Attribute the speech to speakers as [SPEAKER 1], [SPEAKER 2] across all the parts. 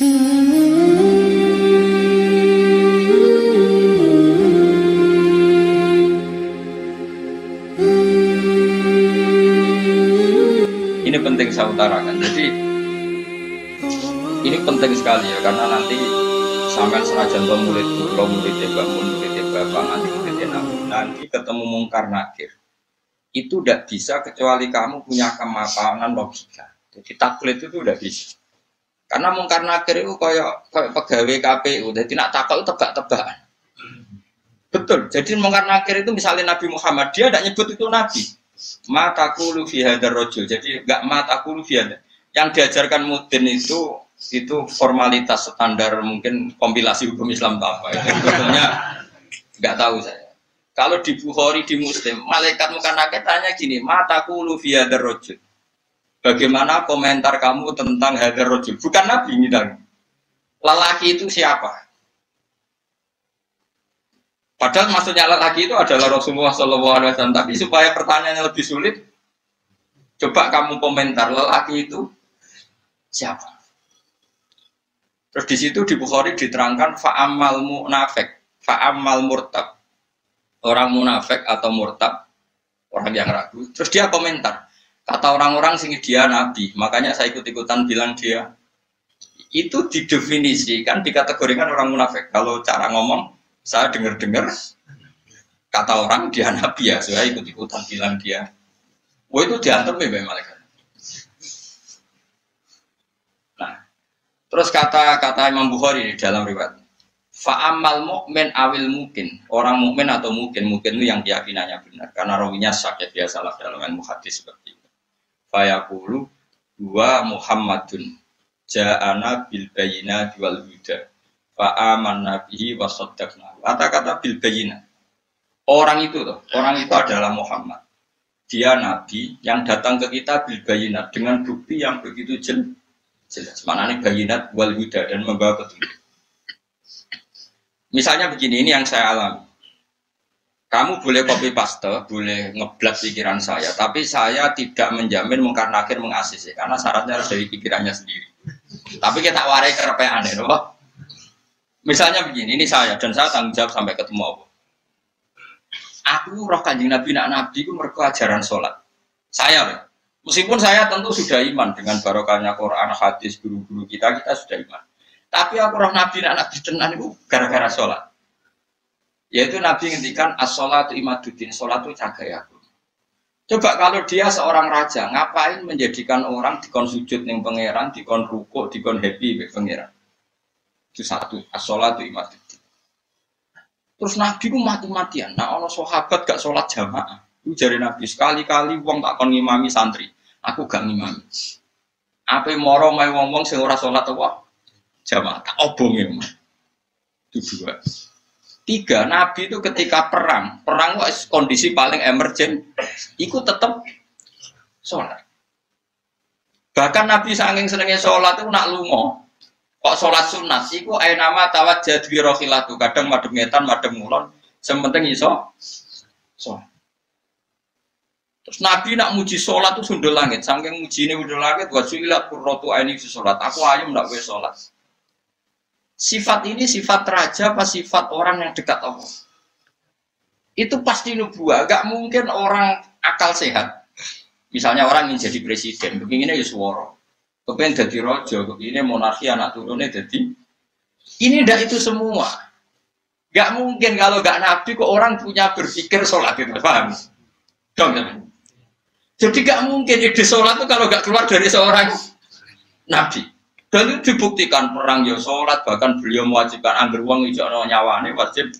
[SPEAKER 1] Ini penting saya utarakan. Jadi ini penting sekali ya karena nanti sampai senajan to murid kula murid mbak murid bapak nanti murid nabi nanti ketemu mungkar nakir itu tidak bisa kecuali kamu punya kemapanan logika. Jadi taklid itu udah bisa. Karena mungkar nakir itu kayak kayak pegawai KPU, jadi nak takut itu tebak-tebakan. Betul. Jadi mungkar nakir itu misalnya Nabi Muhammad, dia tidak nyebut itu Nabi. Mataku fi hadar rojul. Jadi enggak mataku fi Yang diajarkan Mudin itu itu formalitas standar mungkin kompilasi hukum Islam apa ya. Sebetulnya nggak tahu saya. Kalau di Bukhari di Muslim, malaikat muka nakir tanya gini, mataku fi hadar rojul. Bagaimana komentar kamu tentang hadar rojul? Bukan Nabi ini dan lelaki itu siapa? Padahal maksudnya lelaki itu adalah Rasulullah SAW. Tapi supaya pertanyaannya lebih sulit, coba kamu komentar lelaki itu siapa? Terus di situ di Bukhari diterangkan fa'amal munafik, fa'amal murtab. Orang munafik atau murtab, orang yang ragu. Terus dia komentar, kata orang-orang sini dia nabi, makanya saya ikut-ikutan bilang dia. Itu didefinisikan, dikategorikan orang munafik. Kalau cara ngomong, saya dengar-dengar kata orang dia nabi ya, saya ikut-ikutan bilang dia. Wah itu diantar ya malaikat. Nah, terus kata kata Imam Bukhari di dalam riwayat. Fa'amal mu'min awil mungkin Orang mukmin atau mungkin Mungkin itu yang keyakinannya benar Karena rawinya sak ya biasalah dalam ilmu hadis seperti Fayaqulu Dua Muhammadun Ja'ana bil bayina wal huda Fa'aman nabihi wa Kata-kata bil bayina. Orang itu tuh, orang itu adalah Muhammad. Dia nabi yang datang ke kita bil bayinat dengan bukti yang begitu jelas. Mana nih bayinat wal huda dan membawa petunjuk. Misalnya begini, ini yang saya alami. Kamu boleh copy paste, boleh ngeblak pikiran saya, tapi saya tidak menjamin mungkar nakir mengasisi, karena syaratnya harus dari pikirannya sendiri. Tapi kita warai kerepe aneh, loh. Misalnya begini, ini saya dan saya tanggung jawab sampai ketemu Allah. Aku roh kanjeng Nabi nak Nabi itu mereka ajaran sholat. Saya loh. Meskipun saya tentu sudah iman dengan barokahnya Quran, hadis, guru-guru kita, kita sudah iman. Tapi aku roh Nabi nak Nabi tenan itu gara-gara sholat. Yaitu Nabi ngendikan as-sholatu imaduddin, sholat itu cagai aku. Coba kalau dia seorang raja, ngapain menjadikan orang dikon sujud yang pangeran, dikon ruko, dikon happy pangeran? Itu satu, as-sholatu imati. Terus Nabi ku mati-matian. Nah, ono sahabat gak sholat jamaah. Itu jari Nabi sekali-kali wong tak kon ngimami santri. Aku gak ngimami. Apa moro mai ngomong sing ora sholat apa? Jamaah tak obong ya. Itu dua. Tiga, Nabi itu ketika perang, perang kondisi paling emergen, itu tetap sholat. Bahkan Nabi saking senengnya sholat itu nak lungo, Kok sholat sunat? Iku ayo nama tawat jadi rohilatu. Kadang madem ngetan, madem ngulon. Sementing iso. Sholat. Terus Nabi nak muji sholat itu sundul langit. Saking muji ini sundul langit, buat suilat kurrotu ini sholat. Aku ayam nak gue sholat. Sifat ini sifat raja apa sifat orang yang dekat Allah? Itu pasti nubuah. Gak mungkin orang akal sehat. Misalnya orang ingin jadi presiden, begini ya suara kepengen jadi rojo, ini monarki anak turunnya jadi ini ndak itu semua. Gak mungkin kalau gak nabi kok orang punya berpikir sholat itu paham? Dong, Jadi gak mungkin ide sholat itu kalau gak keluar dari seorang nabi. Dan itu dibuktikan perang ya sholat bahkan beliau mewajibkan anggar uang hijau nyawane wajib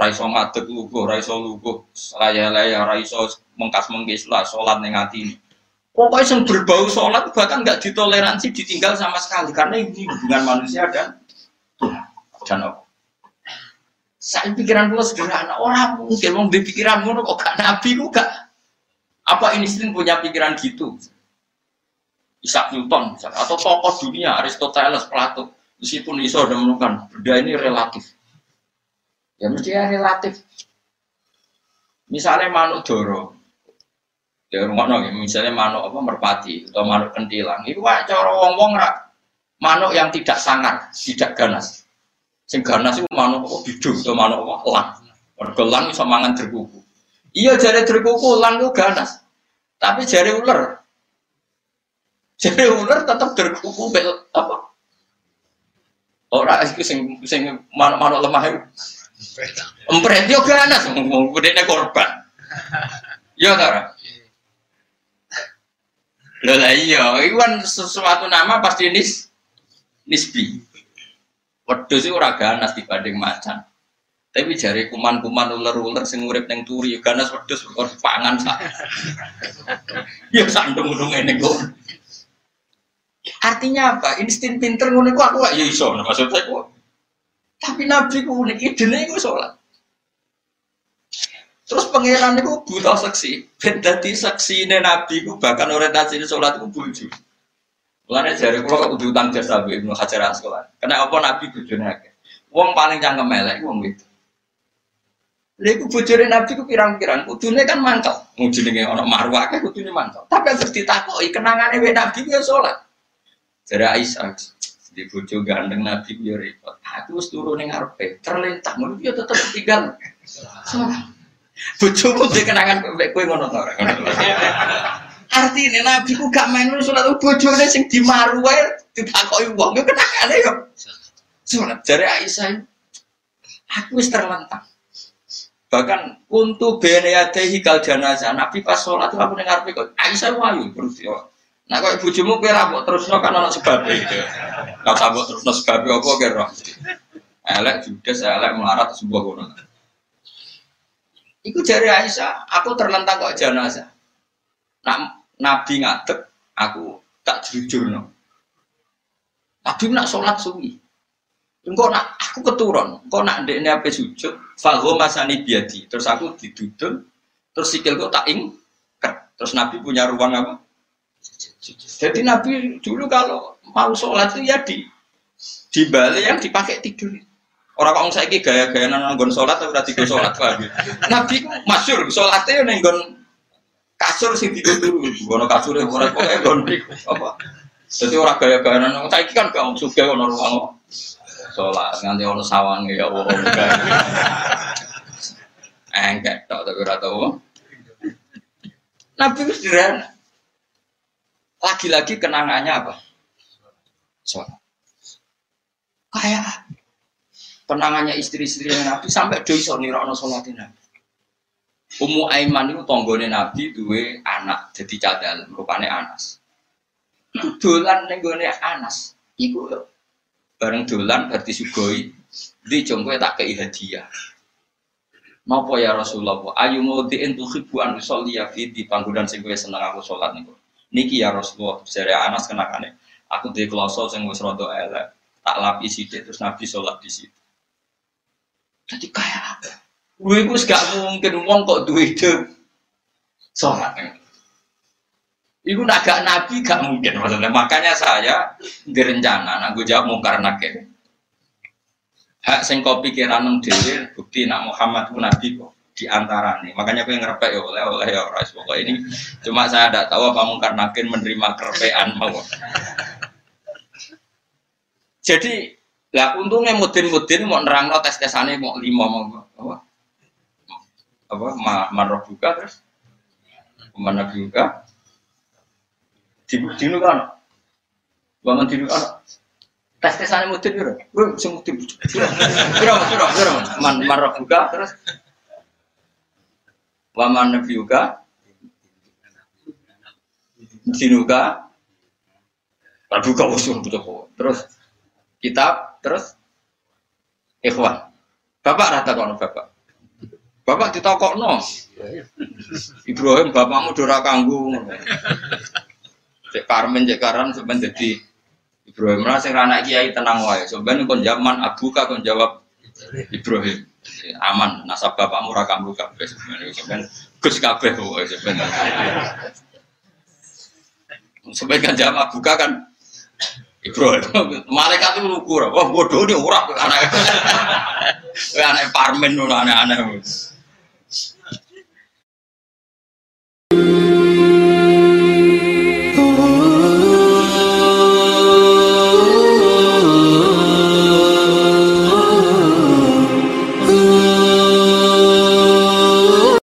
[SPEAKER 1] raiso ngadeg lugu, raiso lugu, laya laya raiso mengkas mengkis lah sholat nengati ini. Pokoknya yang berbau sholat bahkan nggak ditoleransi ditinggal sama sekali karena ini hubungan manusia dan dan Allah. Saya pikiran gue sederhana orang mungkin mau di pikiran gue kok gak nabi gue gak apa Einstein punya pikiran gitu. Isaac Newton misalnya, atau tokoh dunia Aristoteles, Plato meskipun iso udah menemukan benda ini relatif. Ya mesti ya relatif. Misalnya Manu Doro, Ya rumah nong, misalnya manuk apa merpati atau manuk kentilang, itu wae cara wong-wong rak manuk yang tidak sangar, tidak ganas. Sing ganas itu manuk apa bidung atau manuk apa lang. Mergo mangan derkuku. Iya jari derkuku lang itu ganas. Tapi jari ular. Jari ular tetap derkuku bel apa? Ora iku sing sing manuk-manuk lemah itu. Empret yo ganas ngomong gedene korban. Yo ta Lho lah iya, itu kan sesuatu nama pasti nis nisbi. Wedhus itu ora ganas dibanding macan. Tapi jari kuman-kuman ular-ular sing urip ning turi ya ganas wedhus kok pangan sak. ya sandung-sandung ngene kok. Artinya apa? Insting pinter ngono iku aku ya iso maksud saya kok. Tapi Nabi ku unik idene iku salat. Terus pangeran itu buta saksi. Beda di saksi ini Nabi ku bahkan orientasi sholat itu buju. Mulanya jari kalau kok utang jasa bu Ibnu Hajar sekolah. Kena apa Nabi bujurnya akeh. Wong paling cangkem melek wong itu. Lha iku bojone Nabi ku pirang-pirang, kudune kan mantap. Jenenge ana marwah akeh kudune mantap. Tapi harus ditakoki kenangane wae Nabi ya sholat. Jadi Aisyah di bojo gandeng Nabi yo repot. Aku wis turu ning ngarepe, terlentang ngono yo tetep tinggal. Bojomu duwe kenangan kowe ngono to ora Artine nabi ku gak main salat bojone sing dimaru wae ditakoki wong yo kenangane yo. Salat jare Aisyah. Aku wis terlentang. Bahkan untuk bene adehi kal jenazah Nabi pas sholat aku dengar kok Aisyah wayu terus yo. Nah kok bojomu kowe ra mbok terusno kan ana gitu. Lah sabuk terusno sebab apa kira? Elek judes elek melarat sebuah ngono. Iku jari Aisyah, aku terlentang kok jenazah. Nak Nabi ngadep, aku tak jujur no. Nabi nak sholat suwi. Engkau nak aku keturun, engkau nak ndek apa sujud, fahu masani biadi. Terus aku didudul, terus sikilku tak ing, terus Nabi punya ruang apa? Jadi Nabi dulu kalau mau sholat itu ya di di balik yang dipakai tidur. Orang kong saya gaya-gaya nanggon sholat atau berarti sholat paham Nabi masyur sholatnya nenggon kasur sing dulu, gono kasur yang orang kok gon apa? Jadi orang gaya-gaya nang saya kan gak suka orang ruang sholat nganti orang sawang ya Allah. Enggak tak tapi ora tau. Nabi itu sederhana. Lagi-lagi kenangannya apa? Sholat. Kayak penangannya istri-istri Nabi sampai do iso nirakno salate Nabi. Ummu Aiman itu tonggone Nabi duwe anak jadi cadal rupane Anas. Dolan ning gone Anas. Iku bareng dolan berarti sugoi di jongko tak kei hadiah. Napa ya Rasulullah? Ayu maudiin tuhibbu an usolli fi di panggonan sing seneng aku salat niku. Niki ya Rasulullah, jare Anas kenakane. Aku di kloso sing wis rada elek, tak lapi sithik terus Nabi salat di situ. Jadi kayak apa? Gue gue gak mungkin uang kok duit itu sholat. Ibu naga nabi gak mungkin maksudnya. Makanya saya direncana, nah gue jawab mau karena ke. Hak sing kau pikiran dewi, bukti nak Muhammad pun nabi kok di antara nih. Makanya gue ngerepek ya oleh oleh ya orang pokoknya ini. Cuma saya tidak tahu apa mungkar nakin menerima kerepean mau. Jadi lah untungnya mudin-mudin mau nerang lo tes tesannya mau lima mau apa? Apa ma marah juga terus mana juga? Di dinu kan? Bangun dinu kan? Tes tesannya mudin gitu. Gue semua mudin. Kira kira kira man marah juga terus Waman nabi juga dinuka Rabuka usul betul terus kitab terus ikhwan. Bapak rata kono bapak? Bapak no Ibrahim bapakmu dora kanggu cek Karmen cek Karan sebenarnya jadi Ibrahim. Lah sing anak kiai tenang wae. Sebenarnya kon zaman abu kon jawab Ibrahim aman. Nasab bapakmu ra kanggu kabeh sebenarnya Gus kabeh pokoke sebenarnya sebenarnya jawab abuka kan Ibrahim, malaikat itu ukur, wah bodoh nih orang anak, anak parmen aneh-aneh.